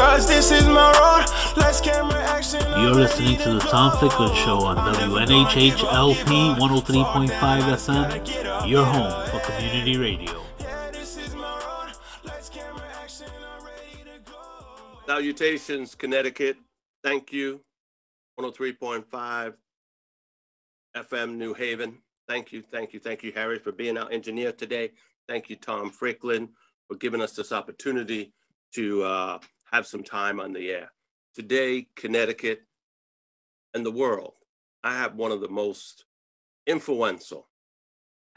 Cause this is my road. Let's camera action. You're listening to the Tom Ficklin Show on WNHHLP 103.5 FM, your home for community radio. Salutations, Connecticut. Thank you. 103.5 FM New Haven. Thank you, thank you, thank you, Harry, for being our engineer today. Thank you, Tom Ficklin, for giving us this opportunity to uh, have some time on the air. Today, Connecticut and the world, I have one of the most influential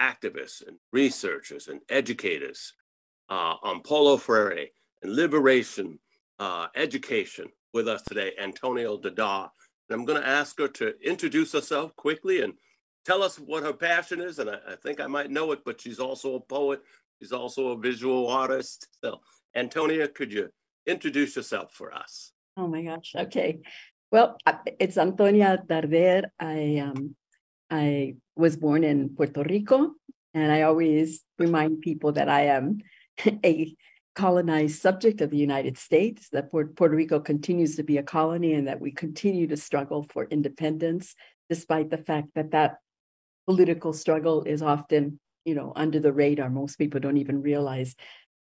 activists and researchers and educators uh, on Paulo Freire and liberation uh, education with us today, Antonia Darder. And I'm going to ask her to introduce herself quickly and tell us what her passion is. And I, I, think I might know it, but she's also a poet. She's also a visual artist. So, Antonia, could you introduce yourself for us? Oh my gosh. Okay. Well, it's Antonia Darder. I um, I was born in Puerto Rico, and I always remind people that I am a colonized subject of the United States, that Puerto Rico continues to be a colony, and that we continue to struggle for independence, despite the fact that that political struggle is often, you know, under the radar. Most people don't even realize.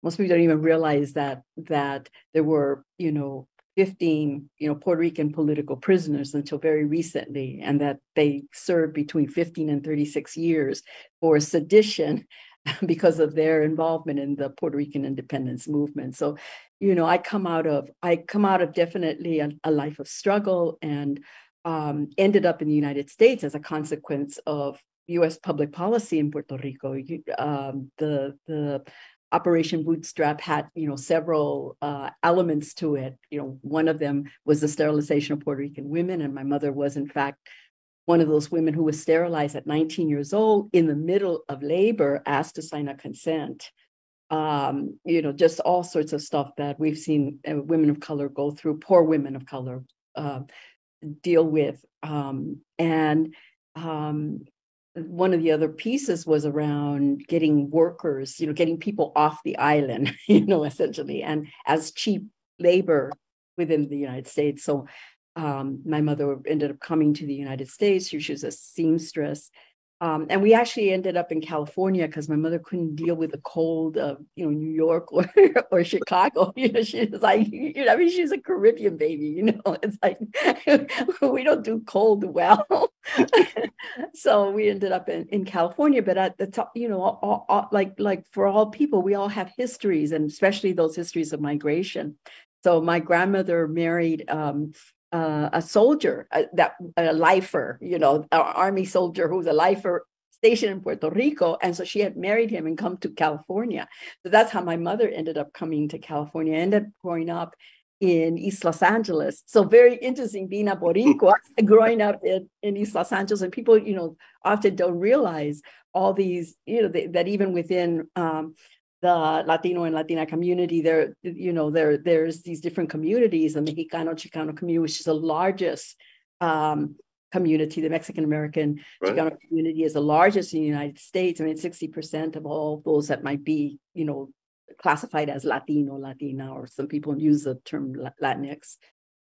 Most people don't even realize that that there were, you know, 15, you know, Puerto Rican political prisoners until very recently, and that they served between 15 and 36 years for sedition because of their involvement in the Puerto Rican independence movement. So, you know, I come out of I come out of definitely a, a life of struggle and um, ended up in the United States as a consequence of U.S. public policy in Puerto Rico. Um, the the Operation Bootstrap had, you know, several uh, elements to it. You know, one of them was the sterilization of Puerto Rican women, and my mother was, in fact, one of those women who was sterilized at 19 years old in the middle of labor, asked to sign a consent. Um, you know, just all sorts of stuff that we've seen uh, women of color go through, poor women of color uh, deal with, um, and um, one of the other pieces was around getting workers, you know, getting people off the island, you know, essentially, and as cheap labor within the United States. So um, my mother ended up coming to the United States. She was a seamstress um, and we actually ended up in California because my mother couldn't deal with the cold of you know New York or or Chicago. You know, she was like, you know, I mean, she's a Caribbean baby. You know, it's like we don't do cold well. so we ended up in, in California. But at the top, you know, all, all, like like for all people, we all have histories, and especially those histories of migration. So my grandmother married um, uh, a soldier, a, that a lifer, you know, an army soldier who was a lifer stationed in Puerto Rico, and so she had married him and come to California. So that's how my mother ended up coming to California. I ended up growing up in East Los Angeles. So very interesting being a Boricua, growing up in, in East Los Angeles, and people, you know, often don't realize all these, you know, that even within um, the Latino and Latina community, there, you know, there there's these different communities. The Mexicano Chicano community, which is the largest um, community, the Mexican American right. Chicano community is the largest in the United States. I mean, 60% of all those that might be, you know, classified as Latino, Latina, or some people use the term Latinx.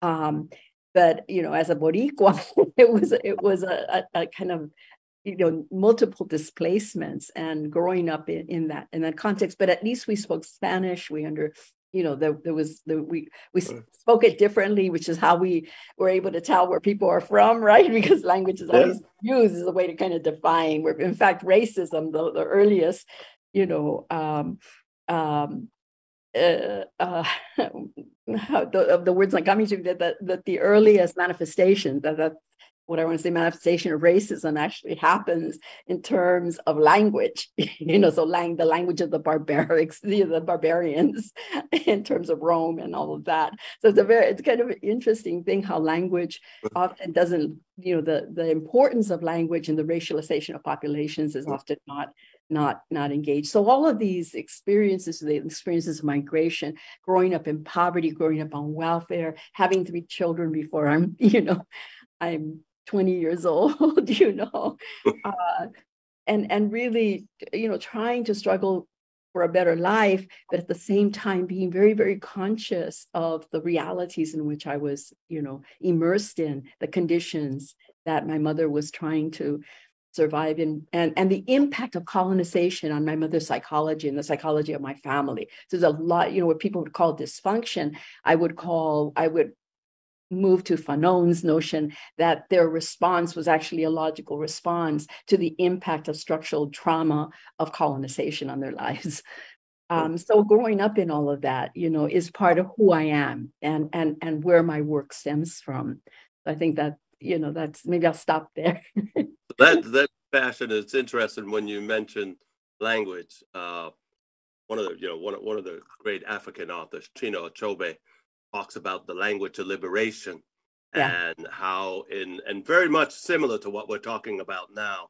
Um, but you know, as a Boricua, it was it was a, a, a kind of you know multiple displacements and growing up in, in that in that context. But at least we spoke spanish. We under you know there, there was the, we we spoke it differently which is how we were able to tell where people are from right? Because language is always yeah. used as a way to kind of define where in fact racism the, the earliest you know um um uh, uh, the, of the words like coming to that, that, that the earliest manifestation that, that what I want to say, manifestation of racism actually happens in terms of language, you know, so lang- the language of the barbarics, the, the barbarians in terms of Rome and all of that. So it's a very, it's kind of an interesting thing how language often doesn't, you know, the, the importance of language and the racialization of populations is often not not not engaged. So all of these experiences the experiences of migration growing up in poverty growing up on welfare having three children before i'm you know i'm 20 years old, you know, uh, and and really, you know, trying to struggle for a better life, but at the same time being very, very conscious of the realities in which I was, you know, immersed in the conditions that my mother was trying to survive in and and the impact of colonization on my mother's psychology and the psychology of my family. So there's a lot you know what people would call dysfunction i would call i would move to Fanon's notion that their response was actually a logical response to the impact of structural trauma of colonization on their lives. Um, so growing up in all of that, you know, is part of who I am and and and where my work stems from. I think that you know that's maybe I'll stop there. that that fashion is interesting when you mention language. Uh, one of the you know one one of the great African authors, Chinua Achebe, talks about the language of liberation yeah. and how in and very much similar to what we're talking about now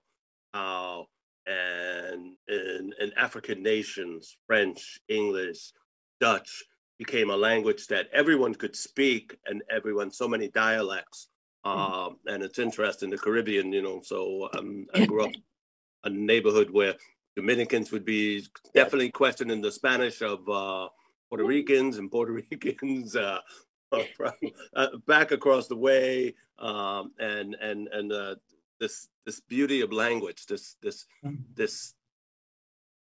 how and in, in african nations french english dutch became a language that everyone could speak and everyone so many dialects mm. um, and it's interesting the caribbean you know so um, i grew up a neighborhood where dominicans would be definitely questioning the spanish of uh, Puerto Ricans and Puerto Ricans uh, from, uh, back across the way, um, and and and uh, this this beauty of language, this this mm-hmm. this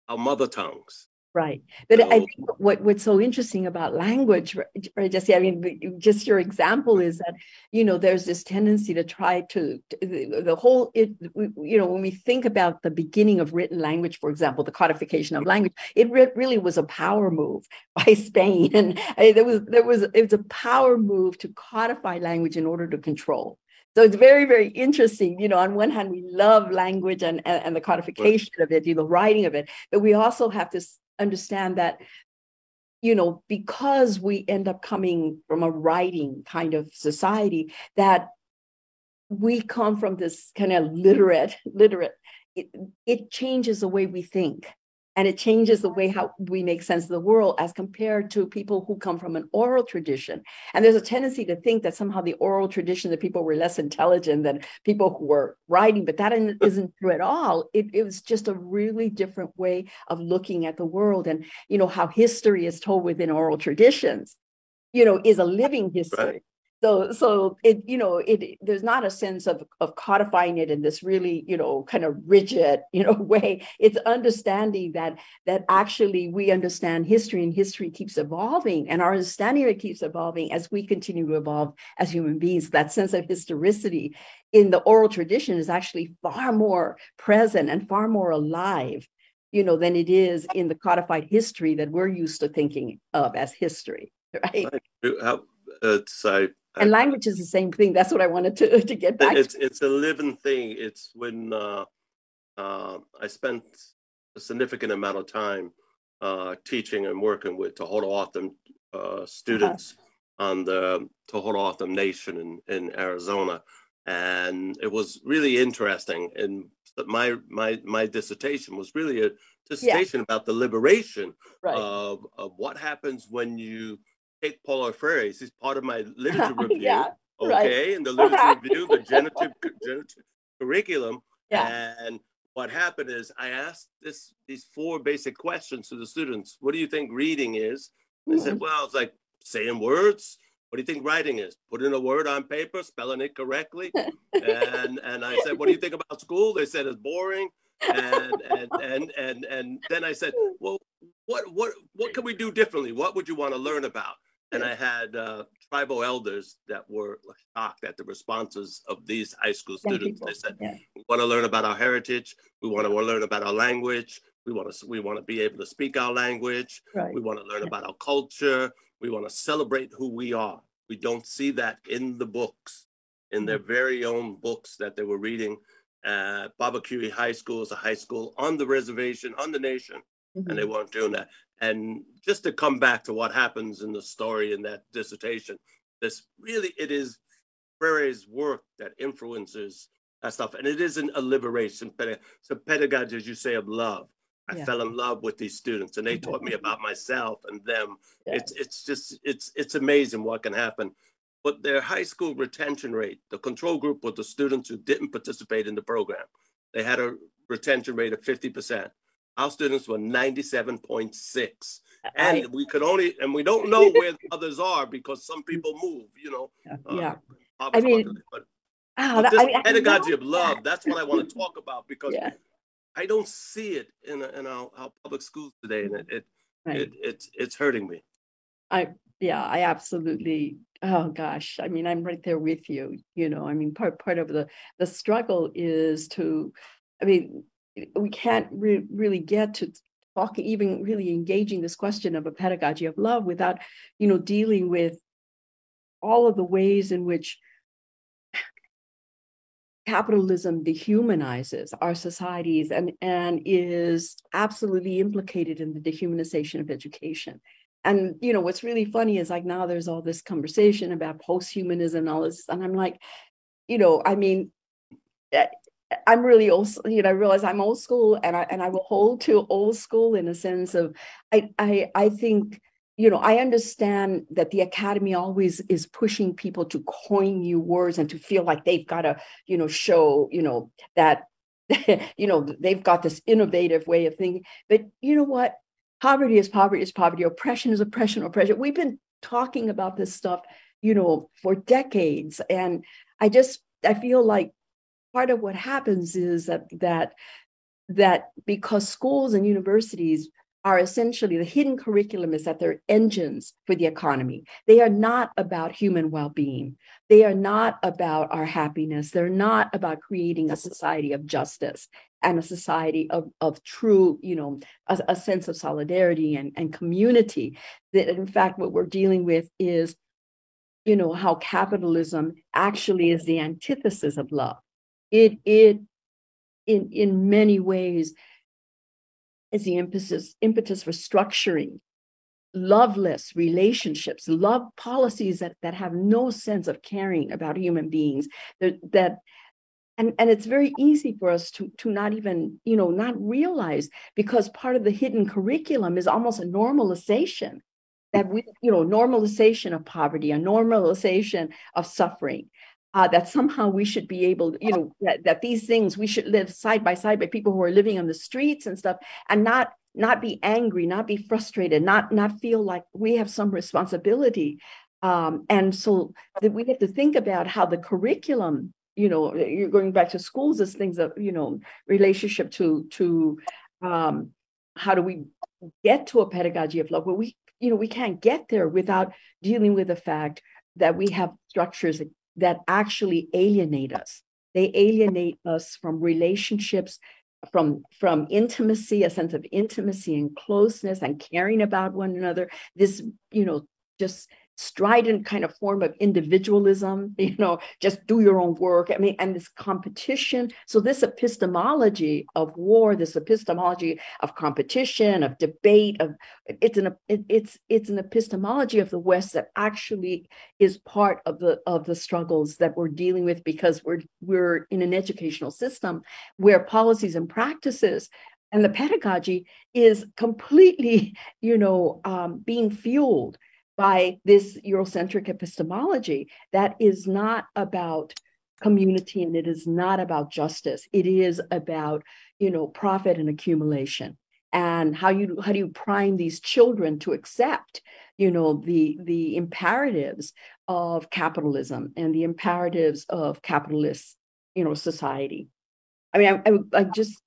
our mother tongues, Right. But so, I think what, what's so interesting about language, right, Jesse, I mean, just your example is that, you know, there's this tendency to try to, the, the whole, it, you know, when we think about the beginning of written language, for example, the codification of language, it re- really was a power move by Spain. And I, there was, there was, it was a power move to codify language in order to control. So it's very, very interesting. You know, on one hand, we love language and, and, and the codification of it, you know, writing of it, but we also have to understand that you know because we end up coming from a writing kind of society that we come from this kind of literate literate it, it changes the way we think and it changes the way how we make sense of the world as compared to people who come from an oral tradition. And there's a tendency to think that somehow the oral tradition that people were less intelligent than people who were writing but that isn't true at all. It, it was just a really different way of looking at the world and you know how history is told within oral traditions you know is a living history. right. So, so it, you know, it there's not a sense of of codifying it in this really, you know, kind of rigid, you know, way. It's understanding that that actually we understand history and history keeps evolving, and our understanding of it keeps evolving as we continue to evolve as human beings. That sense of historicity in the oral tradition is actually far more present and far more alive you know, than it is in the codified history that we're used to thinking of as history, right? How, uh, it's I and language is the same thing that's what i wanted to to get back it's to. it's a living thing it's when uh, uh, i spent a significant amount of time uh, teaching and working with Tohono O'odham uh, students uh-huh. on the Tohono O'odham Nation in, in Arizona, and it was really interesting. And my my my dissertation was really a dissertation yeah. about the liberation right. of of what happens when you take Paulo Freire. He's part of my literature review. yeah, okay, right. and the literature review, the generative, generative curriculum. Yeah. And what happened is I asked this these four basic questions to the students. What do you think reading is? They mm-hmm. said, well, it's like saying words. What do you think writing is? Putting a word on paper, spelling it correctly. and and I said, what do you think about school? They said it's boring. and and and and and then I said, well, what what what can we do differently? What would you want to learn about? And I had uh, tribal elders that were shocked at the responses of these high school students. They said, yeah. "We want to learn about our heritage. We want to learn about our language. We want to we want to be able to speak our language. Right. We want to learn about our culture. We want to celebrate who we are. We don't see that in the books in their very own books that they were reading. Uh, Baboquivari High School is a high school on the reservation, on the nation, Mhm. and they weren't doing that. And just to come back to what happens in the story in that dissertation, this really it is Freire's work that influences that stuff, and it isn't a liberation. peda- So pedagogy, as you say, of love. I Yeah. fell in love with these students, and they taught me about myself and them. Yeah. It's it's just it's it's amazing what can happen. But their high school retention rate, the control group were the students who didn't participate in the program. They had a retention rate of 50%. Our students were 97.6. And we could only, and we don't know where the others are because some people move, you know. uh, yeah. I mean. But, Ah, but that- this I mean, pedagogy of love, that. that's what I want to talk about because Yeah, I don't see it in, in our, our public schools today. And it, it, right. it, it's, it's hurting me. I, yeah, I absolutely. Oh gosh, I mean, I'm right there with you. You know, I mean, part part of the the struggle is to, I mean, we can't re- really get to talk, even really engaging this question of a pedagogy of love without, you know, dealing with all of the ways in which capitalism dehumanizes our societies and and is absolutely implicated in the dehumanization of education. And you know what's really funny is like now there's all this conversation about post-humanism and all this and i'm like you know i mean eh, i'm really old you know i realize i'm old school and i and i will hold to old school in a sense of i i i think you know i understand that the academy always is pushing people to coin new words and to feel like they've got to you know show you know that you know they've got this innovative way of thinking. But you know what? Poverty is poverty is poverty. Oppression is oppression oppression. We've been talking about this stuff you know for decades. And i just i feel like part of what happens is that that that because schools and universities are essentially the hidden curriculum is that they're engines for the economy. They are not about human well being. They are not about our happiness. They're not about creating a society of justice and a society of, of true, you know, a, a sense of solidarity and, and community. That in fact, what we're dealing with is, you know, how capitalism actually is the antithesis of love. It, it, in, in many ways, is the impetus impetus for structuring loveless relationships love policies that, that have no sense of caring about human beings that, that and, and it's very easy for us to, to not even you know not realize because part of the hidden curriculum is almost a normalization that we you know normalization of poverty a normalization of suffering uh, that somehow we should be able, you know, that, that these things we should live side by side by people who are living on the streets and stuff, and not not be angry, not be frustrated, not not feel like we have some responsibility. Um, and so that we have to think about how the curriculum, you know, you're going back to schools as things of, you know, relationship to to um, how do we get to a pedagogy of love? Well, we, you know, we can't get there without dealing with the fact that we have structures that actually alienate us. They alienate us from relationships, from, from intimacy, a sense of intimacy and closeness and caring about one another. This, you know, just strident kind of form of individualism, you know, just do your own work. I mean, and this competition. So this epistemology of war, this epistemology of competition, of debate, of it's an it, it's it's an epistemology of the West that actually is part of the of the struggles that we're dealing with because we're we're in an educational system where policies and practices and the pedagogy is completely, you know, um, being fueled by this Eurocentric epistemology that is not about community and it is not about justice. It is about, you know, profit and accumulation and how you how do you prime these children to accept, you know, the the imperatives of capitalism and the imperatives of capitalist, you know, society. I mean, I, I, I just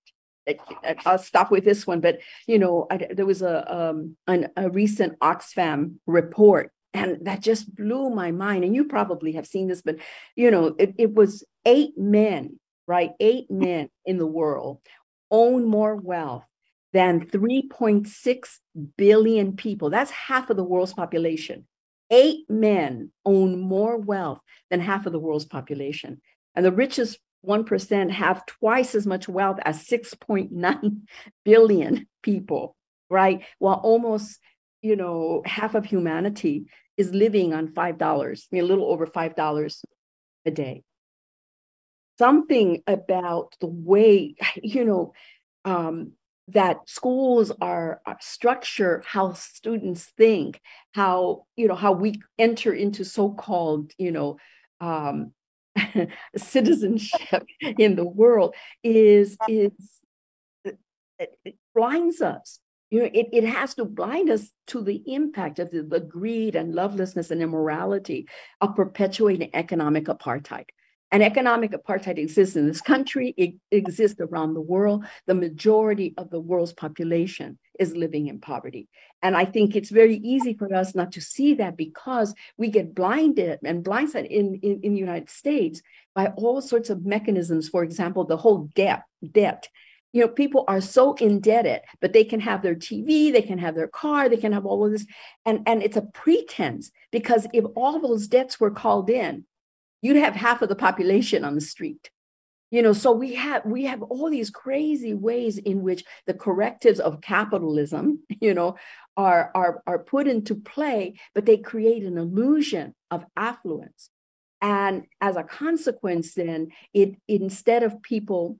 I'll stop with this one, but you know, I, there was a um, an, a recent Oxfam report, and that just blew my mind. And you probably have seen this, but you know, it, it was eight men, right? Eight men in the world own more wealth than 3.6 billion people. That's half of the world's population. Eight men own more wealth than half of the world's population. And the richest 1% have twice as much wealth as 6.9 billion people, right? While almost, you know, half of humanity is living on $5, I mean, a little over $5 a day. Something about the way, you know, um, that schools are, are structure how students think, how, you know, how we enter into so-called, you know, um, citizenship in the world is uh-huh. is it blinds us. You know it, it has to blind us to the impact of the, the greed and lovelessness and immorality of perpetuating economic apartheid and economic apartheid exists in this country, it exists around the world. The majority of the world's population is living in poverty. And I think it's very easy for us not to see that because we get blinded and blindsided in, in, in the United States by all sorts of mechanisms. For example, the whole debt, debt. You know, people are so indebted, but they can have their TV, they can have their car, they can have all of this. And, and it's a pretense because if all those debts were called in, you'd have half of the population on the street. You know so we have we have all these crazy ways in which the correctives of capitalism you know are are are put into play but they create an illusion of affluence. And as a consequence then it instead of people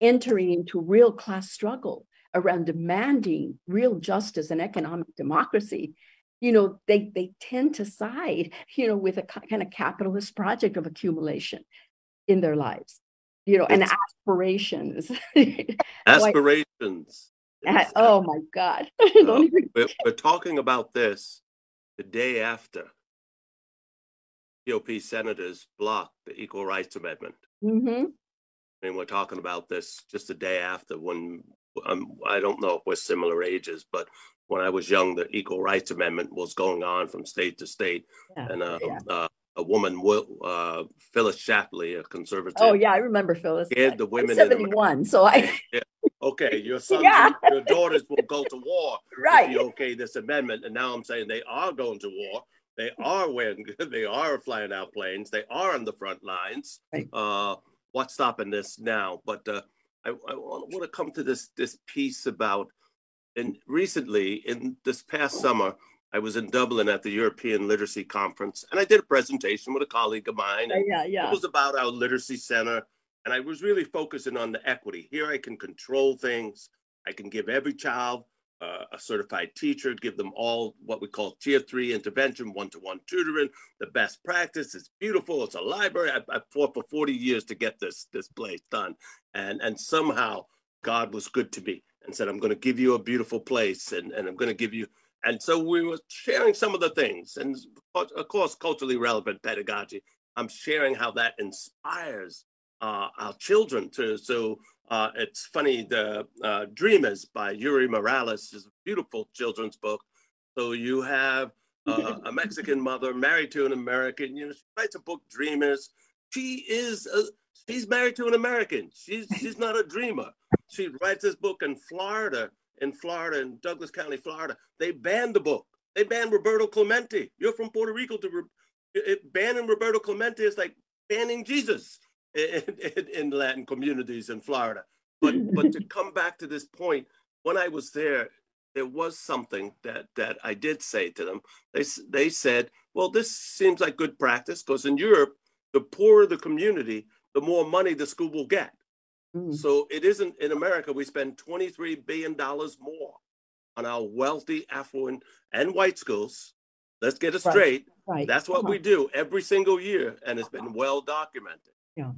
entering into real class struggle around demanding real justice and economic democracy you know, they they tend to side, you know, with a kind of capitalist project of accumulation in their lives, you know, and aspirations. aspirations. Like, oh my God! Uh, we're, we're talking about this the day after GOP senators blocked the Equal Rights Amendment. Mm-hmm. I mean, we're talking about this just a day after when um, I don't know if we're similar ages, but when I was young, the Equal Rights Amendment was going on from state to state, yeah. and uh, yeah. uh, a woman, uh, Phyllis Schlafly, a conservative. Oh yeah, I remember Phyllis. Scared the women. Seventy-one. So I. Yeah. Okay, your sons, yeah. your daughters will go to war. Right. If you okay this amendment, and now I'm saying they are going to war. They are wearing. They are flying out planes. They are on the front lines. Right. Uh, what's stopping this now? But uh, I, I want to come to this this piece about and recently, in this past summer, I was in Dublin at the European Literacy Conference, and I did a presentation with a colleague of mine. yeah, yeah. It was about our literacy center, and I was really focusing on the equity. Here, I can control things. I can give every child uh, a certified teacher, give them all what we call tier three intervention, one-to-one tutoring, the best practice. It's beautiful. It's a library. I, I fought for 40 years to get this this place done, and and somehow God was good to me and said, I'm going to give you a beautiful place and, and I'm going to give you. And so we were sharing some of the things and, of course, culturally relevant pedagogy. I'm sharing how that inspires uh, our children to. So uh, it's funny, the uh, Dreamers by Yuyi Morales is a beautiful children's book. So you have uh, a Mexican mother married to an American. You know, she writes a book, Dreamers. She is a, she's married to an American. She's she's not a dreamer she writes this book in Florida, in Florida, in Douglas County, Florida. They banned the book. They banned Roberto Clemente. You're from Puerto Rico to it, banning Roberto Clemente is like banning Jesus in, in, in Latin communities in Florida. But but to come back to this point, when I was there, there was something that that I did say to them. They they said, "Well, this seems like good practice because in Europe, the poorer the community, the more money the school will get." Mm. So it isn't in America, we spend $23 billion more on our wealthy, affluent, and white schools. Let's get it right. straight. Right. That's what uh-huh. we do every single year, and it's been well documented. Yeah.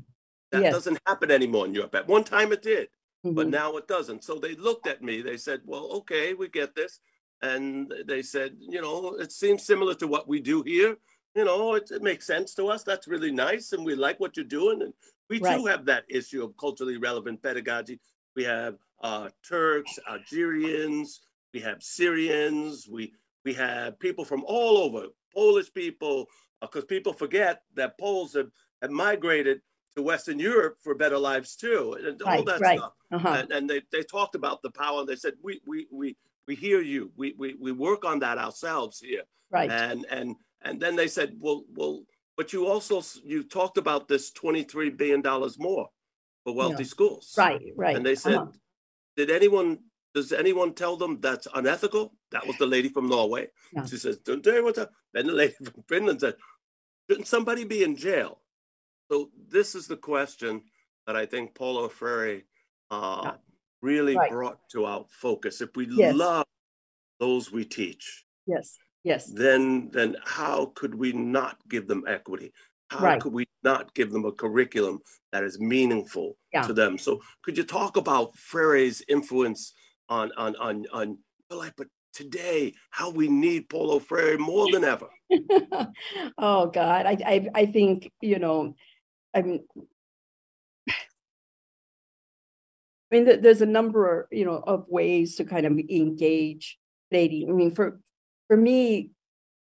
That yes. doesn't happen anymore in Europe. At one time it did, mm-hmm. but now it doesn't. So they looked at me, they said, Well, okay, we get this. And they said, You know, it seems similar to what we do here. You know, it, it makes sense to us. That's really nice. And we like what you're doing. And we right. do have that issue of culturally relevant pedagogy. We have uh, Turks, Algerians, we have Syrians, we we have people from all over, Polish people, because uh, people forget that Poles have, have migrated to Western Europe for better lives too, and right, all that right. stuff. Uh-huh. And, and, they, they talked about the power. And they said we we we we hear you. We, we, we work on that ourselves here. Right. And, and, and then they said, well, well, but you also, you talked about this $23 billion more for wealthy schools. Right, right. And they said, Uh-huh. did anyone, does anyone tell them that's unethical? That was the lady from Norway. She says, don't tell anyone tell? Then the lady from Finland said, shouldn't somebody be in jail? So this is the question that I think Paulo Freire uh, Yeah. really Right. brought to our focus. If we Yes. love those we teach, Yes, yes, then then how could we not give them equity? How Right. could we not give them a curriculum that is meaningful Yeah. to them? So could you talk about Freire's influence on on on on like but today how we need Paulo Freire more than ever? oh God, I, I I think you know, I mean, I mean, there's a number, you know, of ways to kind of engage dating. I mean, for for me,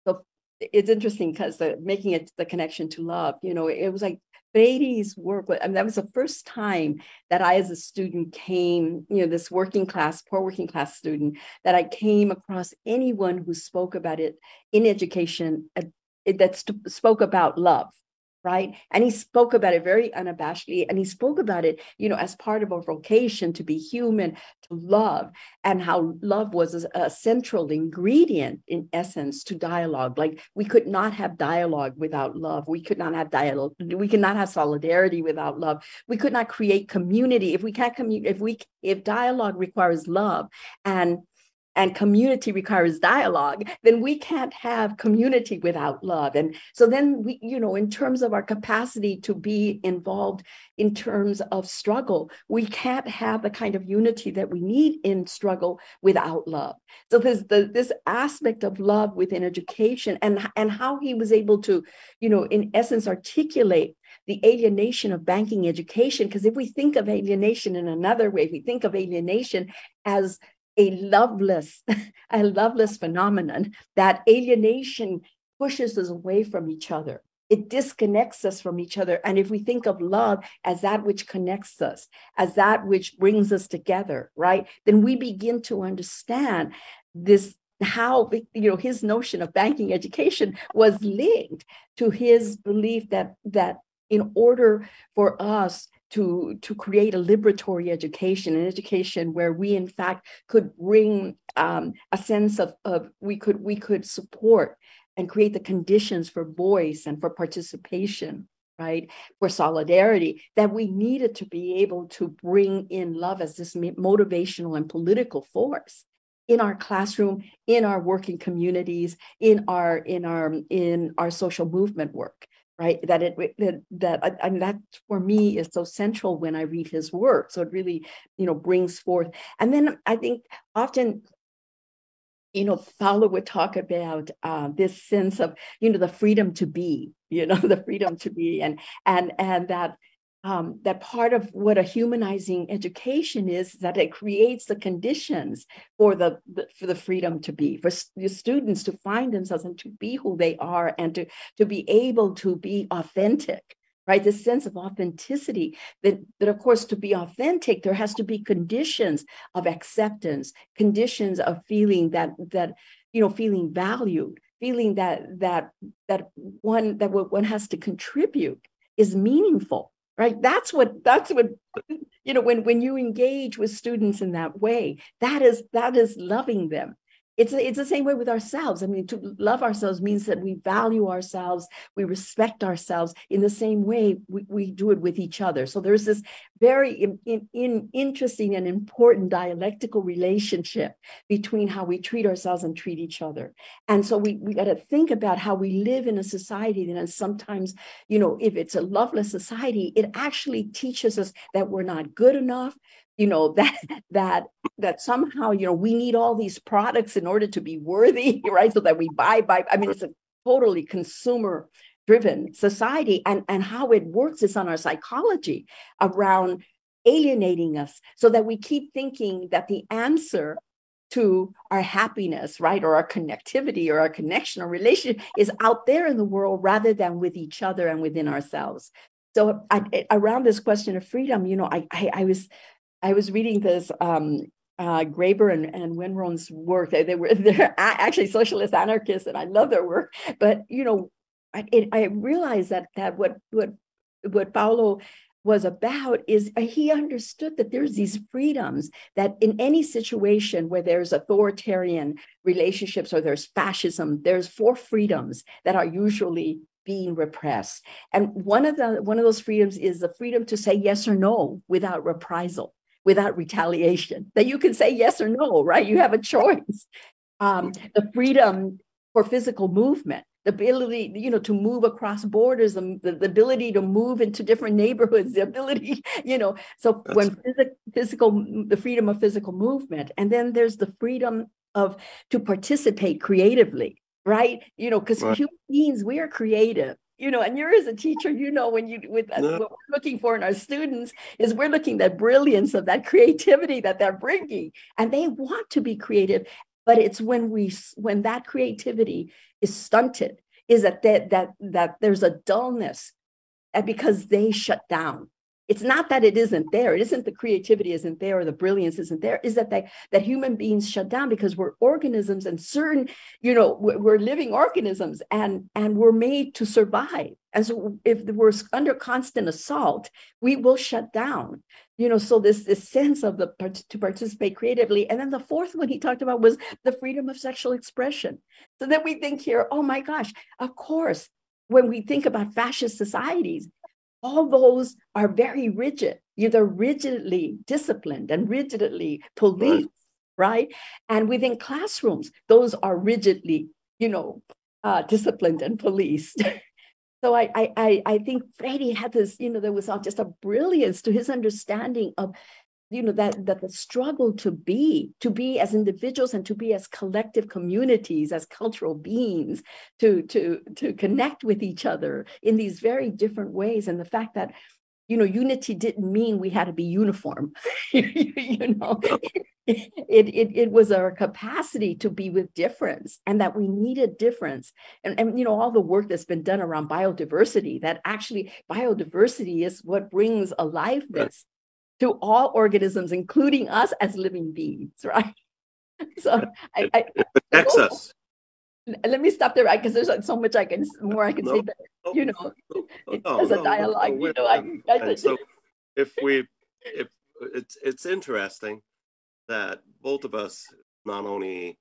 the it's interesting because making it the connection to love, you know, it was like Beatty's work. I mean, that was the first time that I, as a student, came, you know, this working class, poor working class student, that I came across anyone who spoke about it in education uh, that spoke about love right? And he spoke about it very unabashedly and he spoke about it you know as part of a vocation to be human to love and how love was a, central ingredient in essence to dialogue. Like we could not have dialogue without love. We could not have dialogue we could not have solidarity without love. We could not create community. If we can't communicate if we if dialogue requires love and and community requires dialogue, then we can't have community without love. And so then we, you know, in terms of our capacity to be involved in terms of struggle, we can't have the kind of unity that we need in struggle without love. So there's the, this aspect of love within education and, and how he was able to, you know, in essence, articulate the alienation of banking education. Because if we think of alienation in another way, if we think of alienation as a loveless, a loveless phenomenon, that alienation pushes us away from each other. It disconnects us from each other. And if we think of love as that which connects us, as that which brings us together, right? Then we begin to understand this how you know his notion of banking education was linked to his belief that that in order for us to to create a liberatory education an education where we in fact could bring um, a sense of, of we could we could support and create the conditions for voice and for participation right for solidarity that we needed to be able to bring in love as this motivational and political force in our classroom in our working communities in our in our in our social movement work right? That it that, that I, mean that for me is so central when i read his work. So it really you know brings forth. And then i think often you know paulo would talk about uh, this sense of you know the freedom to be you know the freedom to be and and and that um, that part of what a humanizing education is that it creates the conditions for the, the for the freedom to be for the students to find themselves and to be who they are and to to be able to be authentic right? This sense of authenticity that that of course to be authentic there has to be conditions of acceptance conditions of feeling that that you know feeling valued feeling that that that one that what one has to contribute is meaningful right? That's what that's what you know when when you engage with students in that way that is that is loving them it's it's the same way with ourselves. I mean to love ourselves means that we value ourselves we respect ourselves in the same way we, we do it with each other. So there's this very in, in, in interesting and important dialectical relationship between how we treat ourselves and treat each other. And so we, we got to think about how we live in a society that sometimes you know if it's a loveless society it actually teaches us that we're not good enough you know that that that somehow you know we need all these products in order to be worthy right? So that we buy buy i mean it's a totally consumer driven society and and how it works is on our psychology around alienating us so that we keep thinking that the answer to our happiness right or our connectivity or our connection or relation is out there in the world rather than with each other and within ourselves. So I, around this question of freedom you know I, I i was I was reading this um, uh, Graeber and, and Wengrow's work. They, they were they're actually socialist anarchists, and I love their work. But you know, I, it, I realized that that what what what Paulo was about is uh, he understood that there's these freedoms that in any situation where there's authoritarian relationships or there's fascism there's four freedoms that are usually being repressed and one of the one of those freedoms is the freedom to say yes or no without reprisal without retaliation that you can say yes or no right you have a choice um, the freedom for physical movement the ability, you know, to move across borders, the, the, ability to move into different neighborhoods, the ability, you know, so That's when phys- physical, the freedom of physical movement, and then there's the freedom of to participate creatively, right? You know, because right. human beings, we are creative you know, and you're as a teacher, you know, when you with uh, what we're looking for in our students is we're looking that brilliance of that creativity that they're bringing, and they want to be creative, but it's when we when that creativity is stunted is that that that, that there's a dullness and because they shut down it's not that it isn't there. It isn't the creativity isn't there or the brilliance isn't there. Is that they that human beings shut down because we're organisms and certain you know we're living organisms and and we're made to survive. And so if we're under constant assault we will shut down. You know so this this sense of the to participate creatively. And then the fourth one he talked about was the freedom of sexual expression. So then we think here oh my gosh of course when we think about fascist societies all those are very rigid. They're rigidly disciplined and rigidly policed, right? right? And within classrooms, those are rigidly, you know, uh, disciplined and policed. so I, I, I think Freire had this, you know, there was just a brilliance to his understanding of you know that that the struggle to be to be as individuals and to be as collective communities as cultural beings to to to connect with each other in these very different ways. And the fact that you know unity didn't mean we had to be uniform you know? It, it it was our capacity to be with difference and that we needed difference. And and you know all the work that's been done around biodiversity that actually biodiversity is what brings aliveness to all organisms, including us as living beings, right? So I, I protects oh, us. Let me stop there, right? Because there's so much I can more I can no, say, but no, you know, no, as a dialogue, you know, I, I so if we if it's it's interesting that both of us not only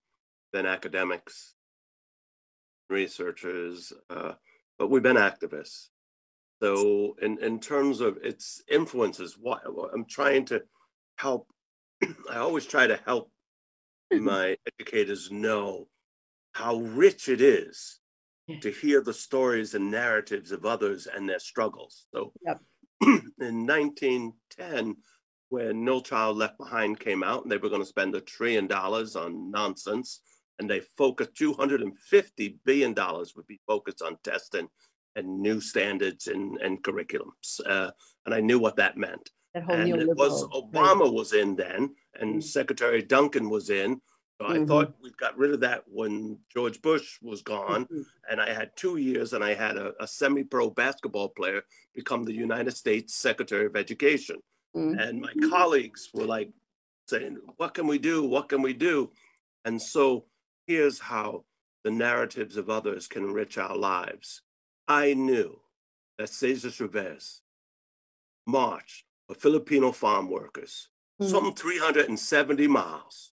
been academics, researchers, uh, but we've been activists. So in, in terms of its influences, what I'm trying to help, I always try to help mm-hmm. my educators know how rich it is to hear the stories and narratives of others and their struggles. So yep. in 1910, when No Child Left Behind came out, and they were going to spend a trillion dollars on nonsense, and they focused 250 billion dollars would be focused on testing and new standards and, and curriculums. Uh, and I knew what that meant. That and it was Obama right. was in then, and mm-hmm. Secretary Duncan was in. So mm-hmm. I thought we got rid of that when George Bush was gone. Mm-hmm. And I had two years, and I had a, a semi pro basketball player become the United States Secretary of Education. Mm-hmm. And my colleagues were like saying, What can we do? What can we do? And so here's how the narratives of others can enrich our lives. I knew that Cesar Chavez marched for Filipino farm workers, mm-hmm. some 370 miles,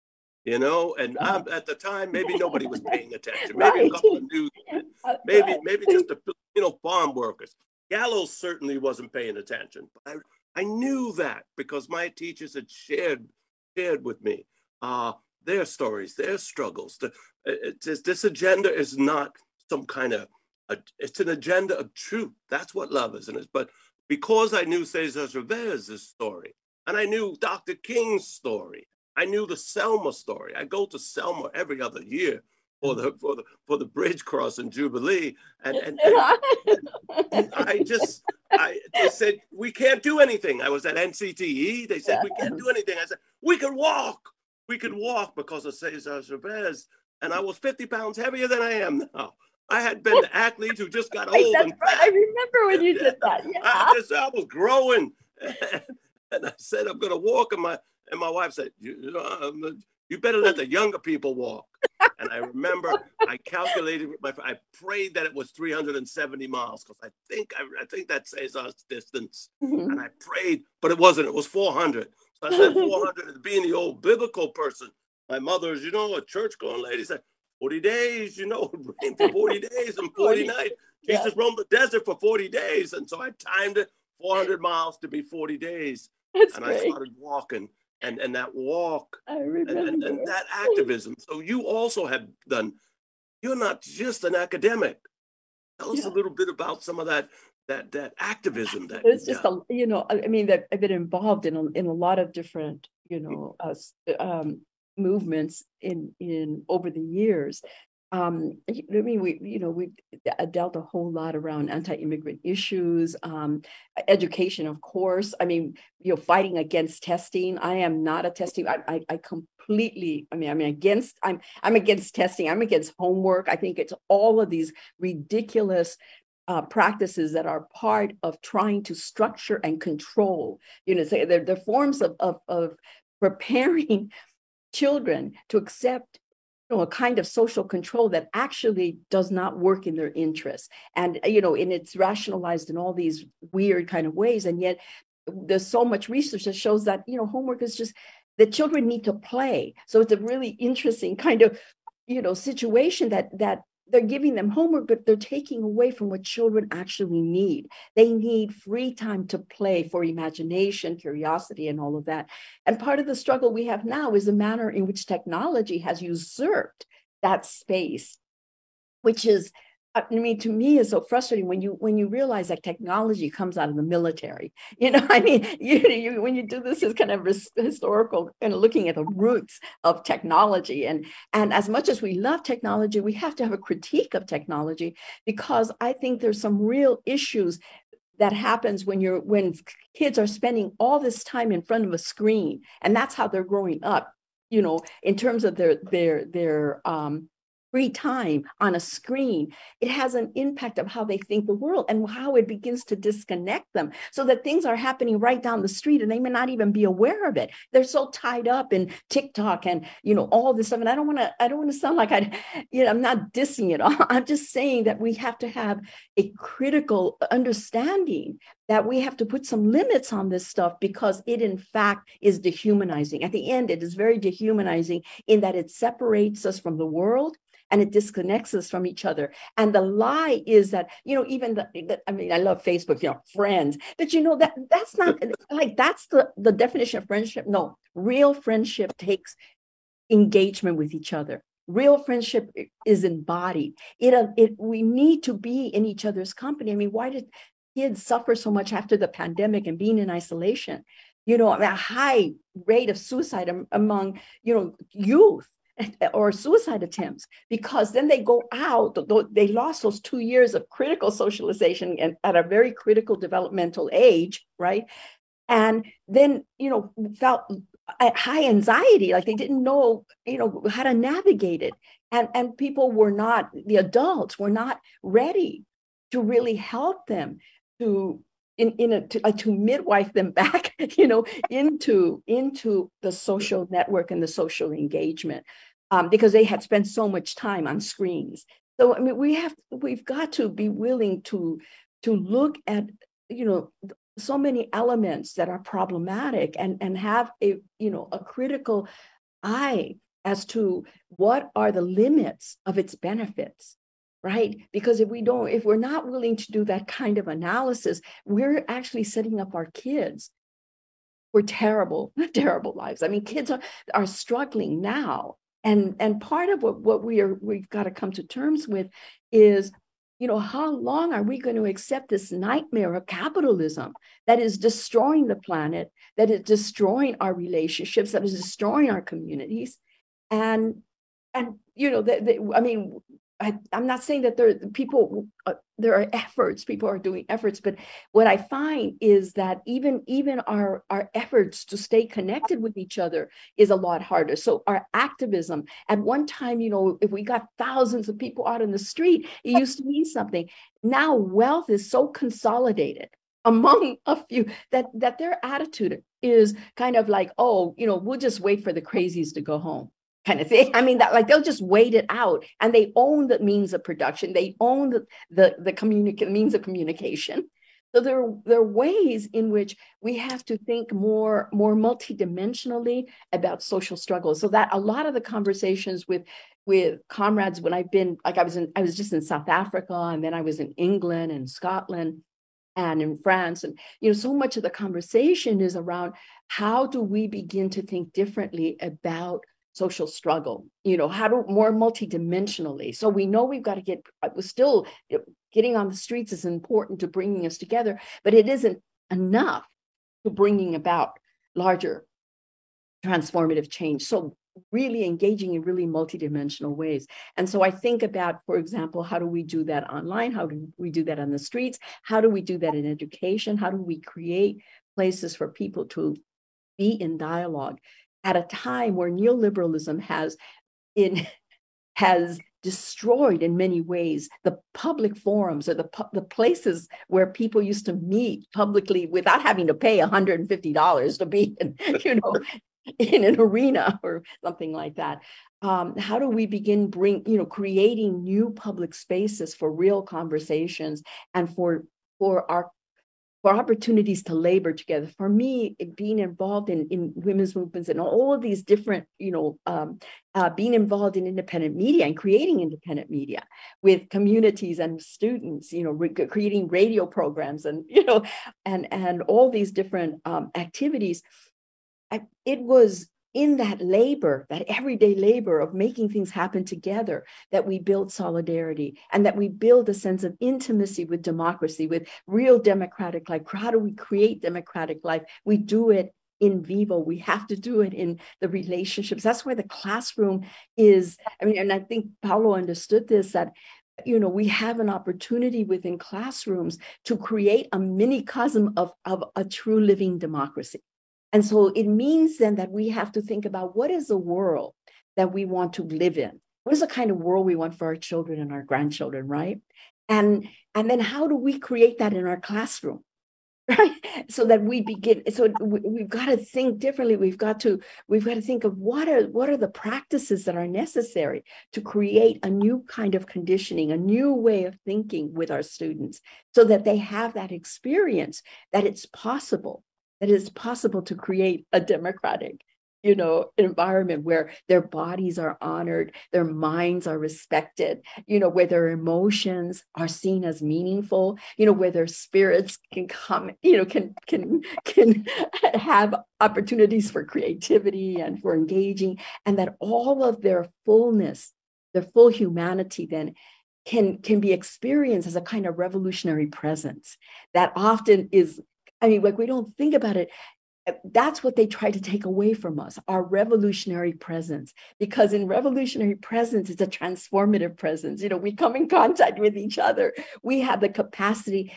you know, and uh-huh. at the time, maybe nobody was paying attention. Maybe right. a couple of news, maybe, maybe just the Filipino farm workers. Gallows certainly wasn't paying attention, but I, I knew that because my teachers had shared, shared with me uh, their stories, their struggles. The, it, it, this agenda is not some kind of it's an agenda of truth. That's what love is. And it's, but because I knew Cesar Chavez's story, and I knew Dr. King's story, I knew the Selma story. I go to Selma every other year for the for the for the bridge crossing Jubilee, and and, and, and I just I they said we can't do anything. I was at NCTE. They said we can't do anything. I said we could walk. We could walk because of Cesar Chavez, and I was 50 pounds heavier than I am now. I had been the athlete who just got old and fat. I remember when you did that. Yeah. I, just, I was growing. and I said, I'm going to walk. And my, And my wife said, you, um, you better let the younger people walk. And I remember I calculated with my, I prayed that it was 370 miles because I think, I, I, think that says our distance. Mm-hmm. And I prayed, but it wasn't, it was 400. So I said 400 being the old biblical person. My mother's, you know, a church going lady said, 40 days, you know, rain for 40 days and 40 nights. Jesus yeah. roamed the desert for 40 days. And so I timed it 400 miles to be 40 days. That's and great. I started walking and, and that walk And, and, and that activism. So you also have done, you're not just an academic. Tell us yeah. a little bit about some of that that that activism that it's just a you know i mean that i've been involved in a, in a lot of different you know uh, um, movements in in over the years um, I mean, we, you know, we've dealt a whole lot around anti-immigrant issues, um, education, of course. I mean, you know, fighting against testing. I am not a testing. I, I, I completely. I mean, I'm against. I'm, I'm against testing. I'm against homework. I think it's all of these ridiculous uh, practices that are part of trying to structure and control. You know, say they're, they're forms of, of, of preparing children to accept you know, a kind of social control that actually does not work in their interests. And, uh, you know, and it's rationalized in all these weird kind of ways. And yet there's so much research that shows that, you know, homework is just the children need to play. So it's a really interesting kind of, you know, situation that that they're giving them homework, but they're taking away from what children actually need. They need free time to play for imagination, curiosity, and all of that. And part of the struggle we have now is the manner in which technology has usurped that space, which is I mean, to me, is so frustrating when you when you realize that technology comes out of the military. You know, I mean, you, you when you do this is kind of historical, kind of looking at the roots of technology. And and as much as we love technology, we have to have a critique of technology because I think there's some real issues that happens when you're when kids are spending all this time in front of a screen, and that's how they're growing up. You know, in terms of their their their um, free time on a screen, it has an impact of how they think the world and how it begins to disconnect them so that things are happening right down the street and they may not even be aware of it. They're so tied up in TikTok and you know all this stuff. And I don't want to, I don't want to sound like I, you know, I'm not dissing it. I'm just saying that we have to have a critical understanding that we have to put some limits on this stuff because it in fact is dehumanizing. At the end, it is very dehumanizing in that it separates us from the world and it disconnects us from each other. And the lie is that, you know, even the, the, I mean, I love Facebook, you know, friends, but you know, that that's not like that's the, the definition of friendship. No, real friendship takes engagement with each other. Real friendship is embodied. It, uh, it we need to be in each other's company. I mean, why did kids suffer so much after the pandemic and being in isolation? You know, a high rate of suicide among you know youth or suicide attempts because then they go out they lost those two years of critical socialization and at a very critical developmental age right? And then you know felt high anxiety like they didn't know you know how to navigate it. And and people were not the adults were not ready to really help them to in, in a, to, uh, to midwife them back you know into into the social network and the social engagement um, because they had spent so much time on screens. So I mean, we have we've got to be willing to to look at you know so many elements that are problematic and and have a you know a critical eye as to what are the limits of its benefits right because if we don't if we're not willing to do that kind of analysis we're actually setting up our kids for terrible terrible lives i mean kids are are struggling now and and part of what, what we are we've got to come to terms with is you know how long are we going to accept this nightmare of capitalism that is destroying the planet that is destroying our relationships that is destroying our communities? And and you know that i mean I, am not saying that there people uh, there are efforts people are doing efforts but what i find is that even even our our efforts to stay connected with each other is a lot harder. So our activism at one time you know if we got thousands of people out in the street it used to mean something. Now wealth is so consolidated among a few that that their attitude is kind of like, oh, you know, we'll just wait for the crazies to go home kind of thing. I mean, that like they'll just wait it out and they own the means of production. They own the the, the means of communication. So there, there are ways in which we have to think more, more multidimensionally about social struggles. So that a lot of the conversations with with comrades when I've been like I was in I was just in South Africa and then I was in England and Scotland and in France and you know so much of the conversation is around how do we begin to think differently about social struggle you know how to more multidimensionally. So we know we've got to get uh, we're still getting on the streets is important to bringing us together but it isn't enough to bringing about larger transformative change. So really engaging in really multidimensional ways. And so i think about for example how do we do that online? How do we do that on the streets? How do we do that in education? How do we create places for people to be in dialogue at a time where neoliberalism has in has destroyed in many ways the public forums or the, the places where people used to meet publicly without having to pay $150 to be in, you know in an arena or something like that. Um, how do we begin bring you know creating new public spaces for real conversations and for for our for opportunities to labor together. For me, being involved in, in women's movements and all of these different, you know, um, uh, being involved in independent media and creating independent media with communities and students, you know, re- creating radio programs and, you know, and, and all these different um, activities. I, it was in that labor, that everyday labor of making things happen together, that we build solidarity and that we build a sense of intimacy with democracy, with real democratic life. How do we create democratic life? We do it in vivo. We have to do it in the relationships. That's why the classroom is, I mean, and I think Paulo understood this that you know we have an opportunity within classrooms to create a minicosm of, of a true living democracy and so it means then that we have to think about what is the world that we want to live in? What is the kind of world we want for our children and our grandchildren, right? And and then how do we create that in our classroom? Right? So that we begin, so we, have got to think differently. We've got to, we've got to think of what are what are the practices that are necessary to create a new kind of conditioning, a new way of thinking with our students, so that they have that experience that it's possible that it's possible to create a democratic you know environment where their bodies are honored their minds are respected you know where their emotions are seen as meaningful you know where their spirits can come you know can can can have opportunities for creativity and for engaging and that all of their fullness their full humanity then can can be experienced as a kind of revolutionary presence that often is I mean, like we don't think about it. Eh, that's what they try to take away from us our revolutionary presence. Because in revolutionary presence, it's a transformative presence. You know, we come in contact with each other, we have the capacity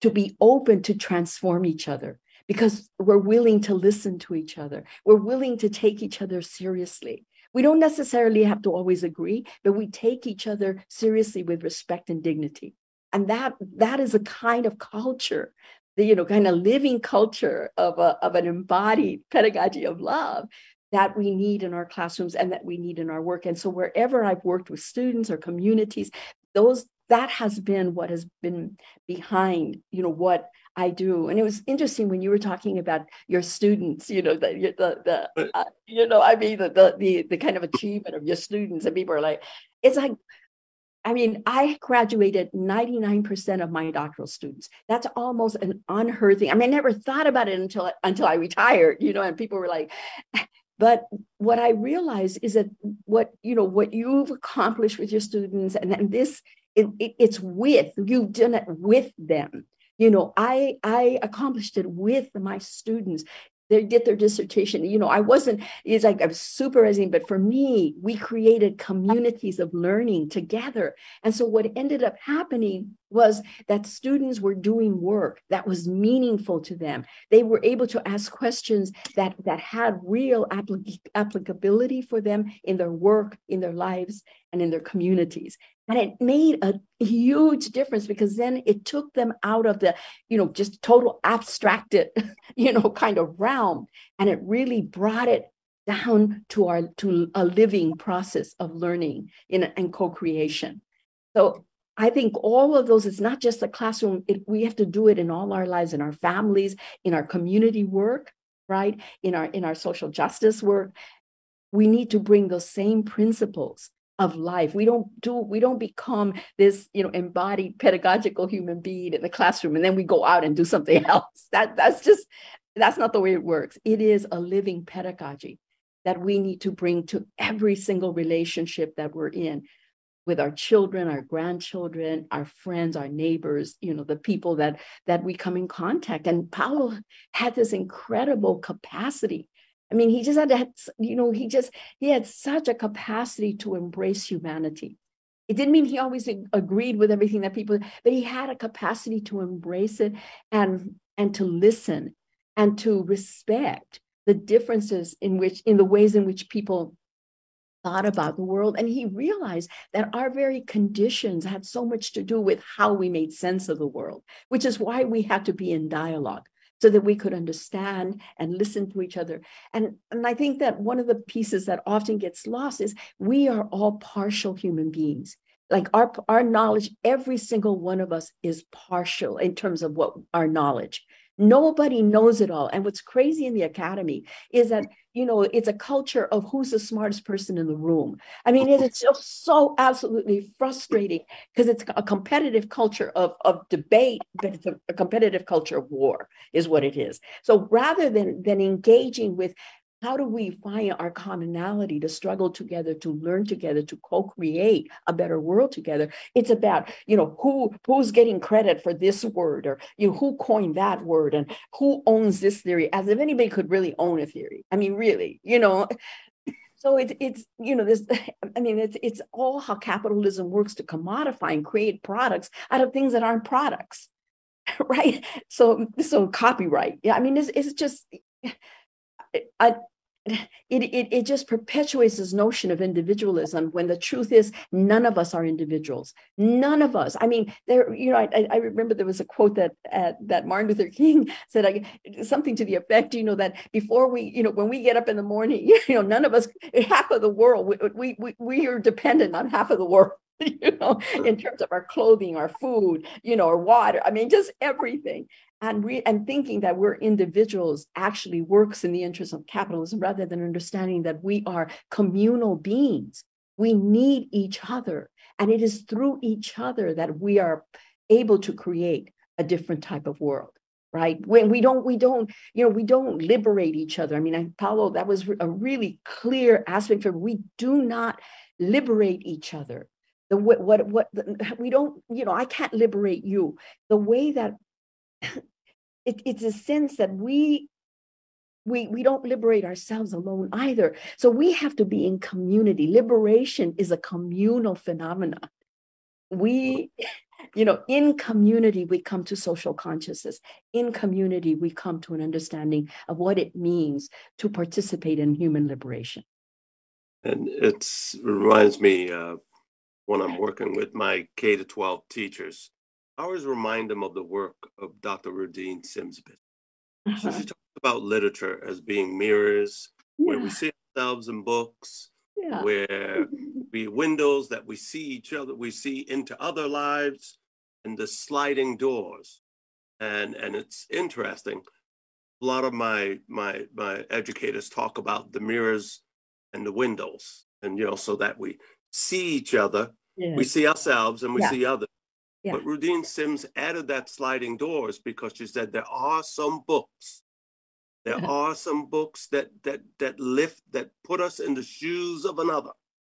to be open to transform each other because we're willing to listen to each other, we're willing to take each other seriously. We don't necessarily have to always agree, but we take each other seriously with respect and dignity. And that that is a kind of culture the you know kind of living culture of a, of an embodied pedagogy of love that we need in our classrooms and that we need in our work and so wherever i've worked with students or communities those that has been what has been behind you know what I do. And it was interesting when you were talking about your students, you know, the, the, the uh, you know, I mean, the, the, the, the kind of achievement of your students and people are like, it's like, I mean, I graduated 99% of my doctoral students. That's almost an unheard thing. I mean, I never thought about it until until I retired, you know, and people were like, but what I realized is that what, you know, what you've accomplished with your students and, and this, it, it, it's with, you've done it with them you know i i accomplished it with my students they did their dissertation. You know, I wasn't, it's like I was supervising, but for me, we created communities of learning together. And so what ended up happening was that students were doing work that was meaningful to them. They were able to ask questions that, that had real applic- applicability for them in their work, in their lives, and in their communities. And it made a huge difference because then it took them out of the, you know, just total abstracted, you know, kind of realm. And it really brought it down to our to a living process of learning in and co-creation. So I think all of those, it's not just the classroom, it, we have to do it in all our lives, in our families, in our community work, right? In our in our social justice work. We need to bring those same principles of life. We don't do, we don't become this, you know, embodied pedagogical human being in the classroom and then we go out and do something else. That that's just that's not the way it works. It is a living pedagogy that we need to bring to every single relationship that we're in with our children our grandchildren our friends our neighbors you know the people that that we come in contact. And paulo had this incredible capacity. I mean he just had that you know he just he had such a capacity to embrace humanity. It didn't mean he always agreed with everything that people but he had a capacity to embrace it and and to listen and to respect the differences in which in the ways in which people thought about the world and he realized that our very conditions had so much to do with how we made sense of the world which is why we had to be in dialogue so that we could understand and listen to each other. And and i think that one of the pieces that often gets lost is we are all partial human beings. Like our our knowledge every single one of us is partial in terms of what our knowledge Nobody knows it all. And what's crazy in the academy is that, you know, it's a culture of who's the smartest person in the room. I mean, it's just so absolutely frustrating because it's a competitive culture of, of debate, but it's a, a competitive culture of war, is what it is. So rather than, than engaging with how do we find our commonality to struggle together to learn together to co-create a better world together? It's about you know who who's getting credit for this word or you know, who coined that word and who owns this theory as if anybody could really own a theory. I mean really you know? So it's it's you know this i mean it's it's all how capitalism works to commodify and create products out of things that aren't products right? So so copyright. Yeah i mean it's, it's just I, it, it, it just perpetuates this notion of individualism when the truth is none of us are individuals. None of us. I mean there you know i, I remember there was a quote that uh, that martin luther king said I, something to the effect you know that before we you know when we get up in the morning you know none of us half of the world we we, we are dependent on half of the world you know in terms of our clothing our food you know our water i mean just everything and and thinking that we're individuals actually works in the interest of capitalism rather than understanding that we are communal beings. We need each other and it is through each other that we are able to create a different type of world right? When we don't we don't you know we don't liberate each other. I mean paulo that was a really clear aspect of we do not liberate each other. The what what, what the, we don't you know i can't liberate you. The way that it, it's a sense that we we we don't liberate ourselves alone either. So we have to be in community. Liberation is a communal phenomenon. We you know in community we come to social consciousness. In community we come to an understanding of what it means to participate in human liberation. And it reminds me uh, when i'm working with my k to 12 teachers I always remind them of the work of Dr. Rudine Sims. Uh-huh. So she talks about literature as being mirrors, yeah. where we see ourselves in books, yeah. where we windows that we see each other, we see into other lives, and the sliding doors. And and it's interesting. A lot of my my my educators talk about the mirrors and the windows, and you know, so that we see each other, yes. we see ourselves, and we yeah. see others. Yeah. But Rudine Sims added that sliding doors because she said there are some books. There are some books that that that lift that put us in the shoes of another.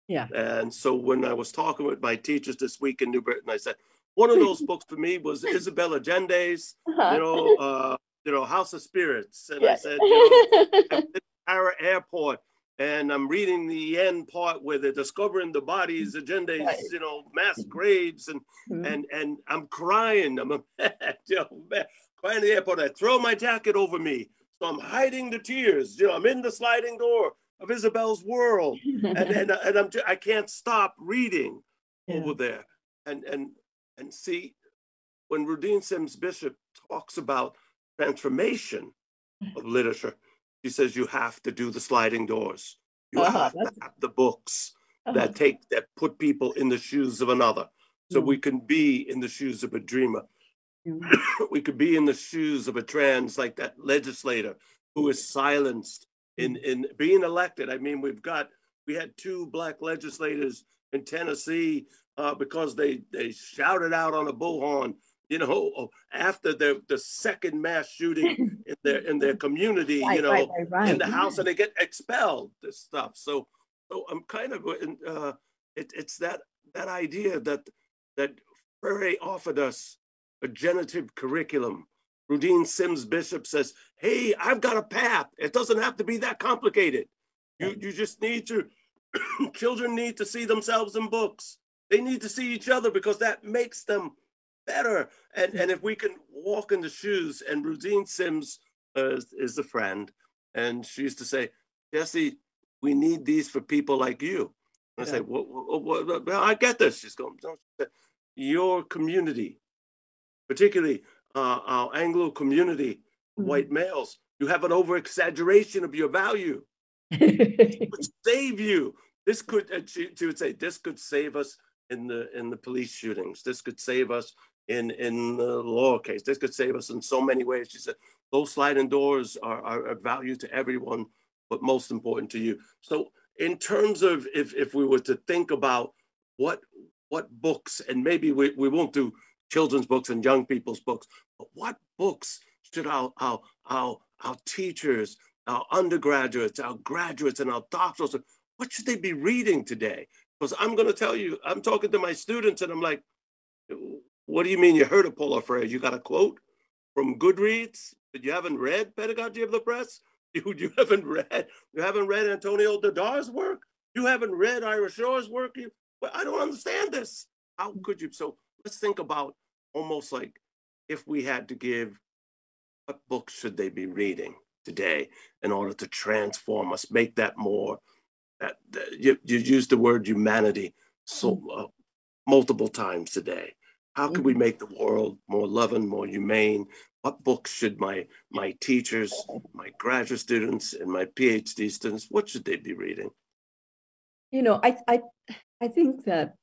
Yeah. And so when I was talking with my teachers this week in New Britain, I said one of those books for me was Isabel Allende's, uh-huh. you know, uh, you know, House of Spirits. And yeah. I said, you know, Para Airport, and I'm reading the end part where they're discovering the bodies, agenda, Right. you know, mass graves, and Mhm. and and I'm crying. I'm a, you know, man, crying in the airport. I throw my jacket over me, so I'm hiding the tears. You know, I'm in the sliding door of Isabel's world, and and, and I'm I can't stop reading Yeah. over there, and and and see when Rudine Sims Bishop talks about transformation of literature, she says you have to do the sliding doors. You Uh-huh, have to that's- have the books Uh-huh. that take that put people in the shoes of another so Mm. we can be in the shoes of a dreamer Mm. we could be in the shoes of a trans like that legislator who is silenced in in being elected i mean we've got we had two black legislators in tennessee uh, because they they shouted out on a bullhorn you know after the the second mass shooting in their in their community you know right, right, right. in the house and they get expelled this stuff so so i'm kind of uh it, it's that that idea that that Freire offered us a generative curriculum Rudine Sims Bishop says, Hey, I've got a path. It doesn't have to be that complicated. You, you just need to, children need to see themselves in books. They need to see each other because that makes them better. And, and if we can walk in the shoes, and Rudine Sims uh, is, is a friend, and she used to say, Jesse, we need these for people like you. And I say, Yeah. what, what, what, what- well, I get this. She's going, "No," she said, your community, particularly uh, our Anglo community, Mhm. white males, you have an over exaggeration of your value. Would save you. This could, she, she would say, this could save us in the in the police shootings. This could save us in in the law case. This could save us in so many ways. She said, those sliding doors are, are of value to everyone, but most important to you. So, in terms of if if we were to think about what what books, and maybe we, we won't do children's books and young people's books, but what books should our our our, our teachers, our undergraduates, our graduates, and our doctorals, what should they be reading today? Because I'm going to tell you, I'm talking to my students, and I'm like, what do you mean you heard of Paulo Freire? You got a quote from Goodreads that you haven't read Pedagogy of the Oppressed? You, you haven't read you haven't read Antonia Darder's work? You haven't read Ira Shor's work? You, well, I don't understand this. How could you? So let's think about almost like if we had to give what books should they be reading today in order to transform us, make that more that, that- you, you used the word humanity so uh, multiple times today. How can we mm-hmm. make the world more loving, more humane? What books should my my teachers, my graduate students, and my PhD students, what should they be reading? you know i i i think that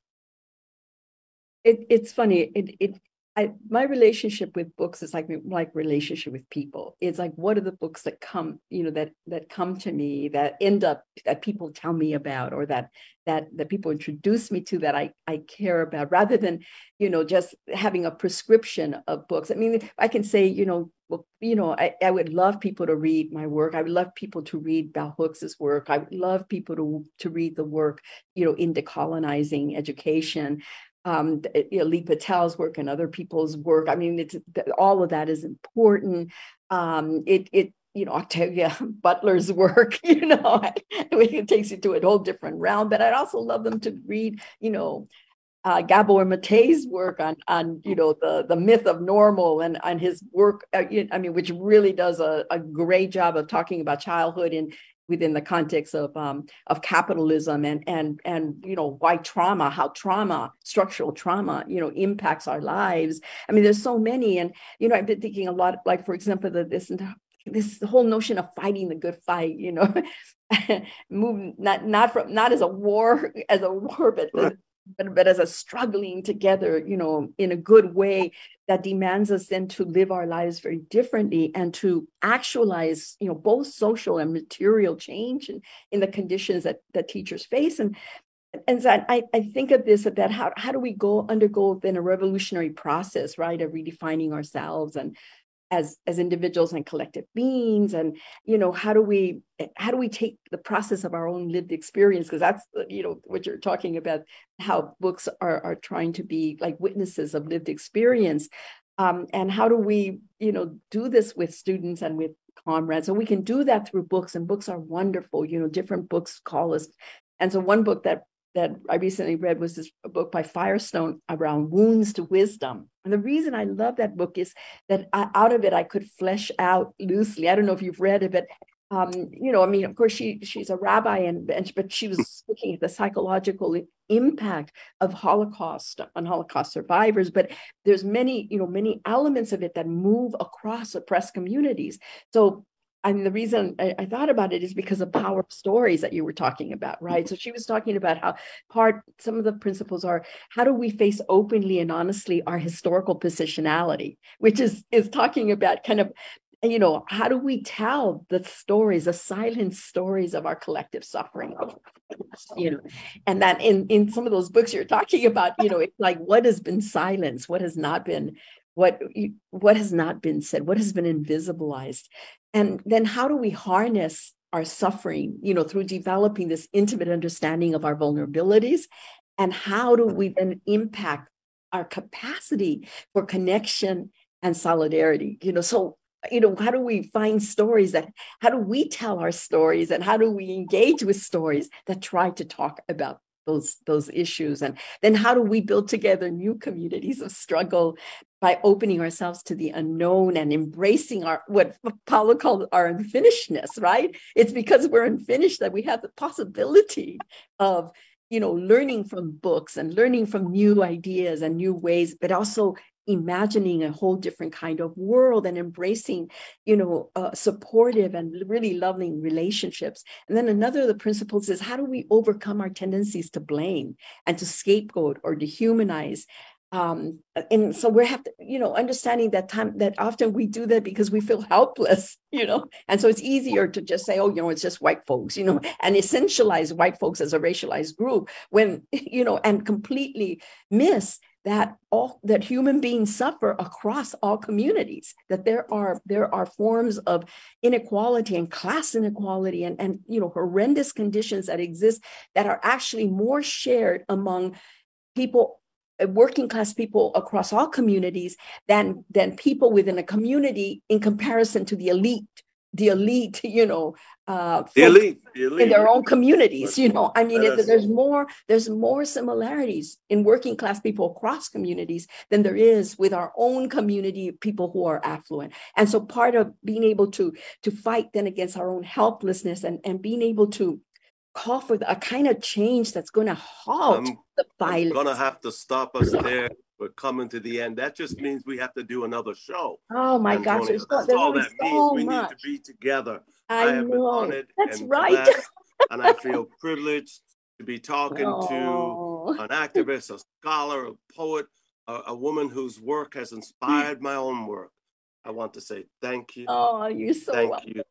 it it's funny it it I, my relationship with books is like like relationship with people. It's like what are the books that come, you know, that that come to me that end up that people tell me about or that that that people introduce me to that I I care about rather than, you know, just having a prescription of books. I mean, I can say, you know, well, you know, I, I would love people to read my work. I would love people to read Bell Hooks's work. I would love people to to read the work, you know, in decolonizing education um, you know, Leigh Patel's work and other people's work. I mean, it's all of that is important. Um, it it you know Octavia Butler's work. You know, it takes you to a whole different realm. But I'd also love them to read. You know. Uh, Gabor Mate's work on on you know the the myth of normal and on his work uh, I mean which really does a, a great job of talking about childhood in within the context of um, of capitalism and and and you know why trauma how trauma structural trauma you know impacts our lives i mean there's so many and you know i've been thinking a lot like for example that this this whole notion of fighting the good fight you know moving not not from not as a war as a war but Right. But, but as a struggling together you know in a good way that demands us then to live our lives very differently and to actualize you know both social and material change in, in the conditions that that teachers face. And and so I, I think of this that how, how do we go undergo then a revolutionary process right of redefining ourselves and as as individuals and collective beings and you know how do we how do we take the process of our own lived experience because that's you know what you're talking about how books are are trying to be like witnesses of lived experience um, and how do we you know do this with students and with comrades. And we can do that through books, and books are wonderful. You know, different books call us. And so, one book that that I recently read was this book by Firestone around wounds to wisdom. And the reason I love that book is that I, out of it I could flesh out loosely. I don't know if you've read it, but um, you know, I mean, of course, she she's a rabbi, and, and but she was looking at the psychological impact of Holocaust on Holocaust survivors. But there's many, you know, many elements of it that move across oppressed communities. So I mean, the reason I, I, thought about it is because of power of stories that you were talking about, mm-hmm. right? So she was talking about how part some of the principles are how do we face openly and honestly our historical positionality, which is is talking about kind of you know how do we tell the stories the silent stories of our collective suffering? You know and that in in some of those books you're talking about you know it's like what has been silenced what has not been what what has not been said what has been invisibilized. And then how do we harness our suffering you know through developing this intimate understanding of our vulnerabilities? And how do we then impact our capacity for connection and solidarity? You know so you know how do we find stories that how do we tell our stories and how do we engage with stories that try to talk about those those issues and then how do we build together new communities of struggle by opening ourselves to the unknown and embracing our what Paulo called our unfinishedness right? It's because we're unfinished that we have the possibility of you know learning from books and learning from new ideas and new ways but also imagining a whole different kind of world and embracing you know uh, supportive and really loving relationships. And then another of the principles is how do we overcome our tendencies to blame and to scapegoat or dehumanize? Um, and so we have to, you know, understanding that time that often we do that because we feel helpless, you know, and so it's easier to just say, oh, you know, it's just white folks, you know, and essentialize white folks as a racialized group when, you know, and completely miss that all that human beings suffer across all communities that there are there are forms of inequality and class inequality and and you know horrendous conditions that exist that are actually more shared among people uh, working class people across all communities than than people within a community in comparison to the elite the elite, you know, uh, the elite, the elite, in their own communities. You know, I mean, there's more there's more similarities in working class people across communities than there is with our own community people who are affluent. And so, part of being able to to fight then against our own helplessness and and being able to call for a kind of change that's going to halt I'm, the violence. Going to have to stop us there we're coming to the end. That just means we have to do another show. Oh my Antonia. gosh, That's all that so means. Much. We need to be together. I, I have know. been honored That's and right. blessed, and I feel privileged to be talking oh. to an activist, a scholar, a poet, a, a, woman whose work has inspired my own work. I want to say thank you. Oh, you're so thank welcome. you.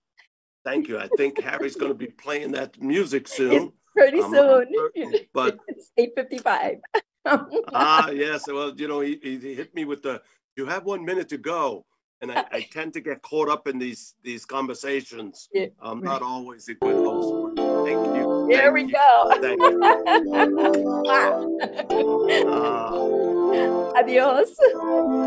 Thank you. I think Harry's going to be playing that music soon. It's pretty um, soon. But it's 855. ah, yes. Well, you know, he, he hit me with the, you have one minute to go. And I, I tend to get caught up in these these conversations. Yeah, I'm right. not always a good host. Thank you. There Thank we you. go. Thank you. uh, Adios.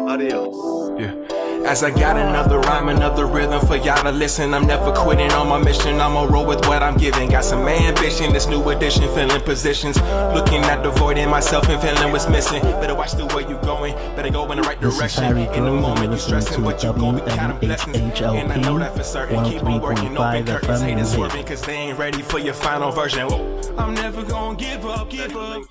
Adios. Yeah. As I got another rhyme, another rhythm for y'all to listen. I'm never quitting on my mission. I'ma roll with what I'm giving. Got some ambition, this new edition, filling positions. Looking at the void in myself and feeling what's missing. Better watch the way you going. Better go in the right direction. In the moment you stressing, but you gon' be counting blessings. And I know that for certain. Keep on working, open curtains, haters swerving, cause they ain't ready for your final version. I'm never gonna give up, give up.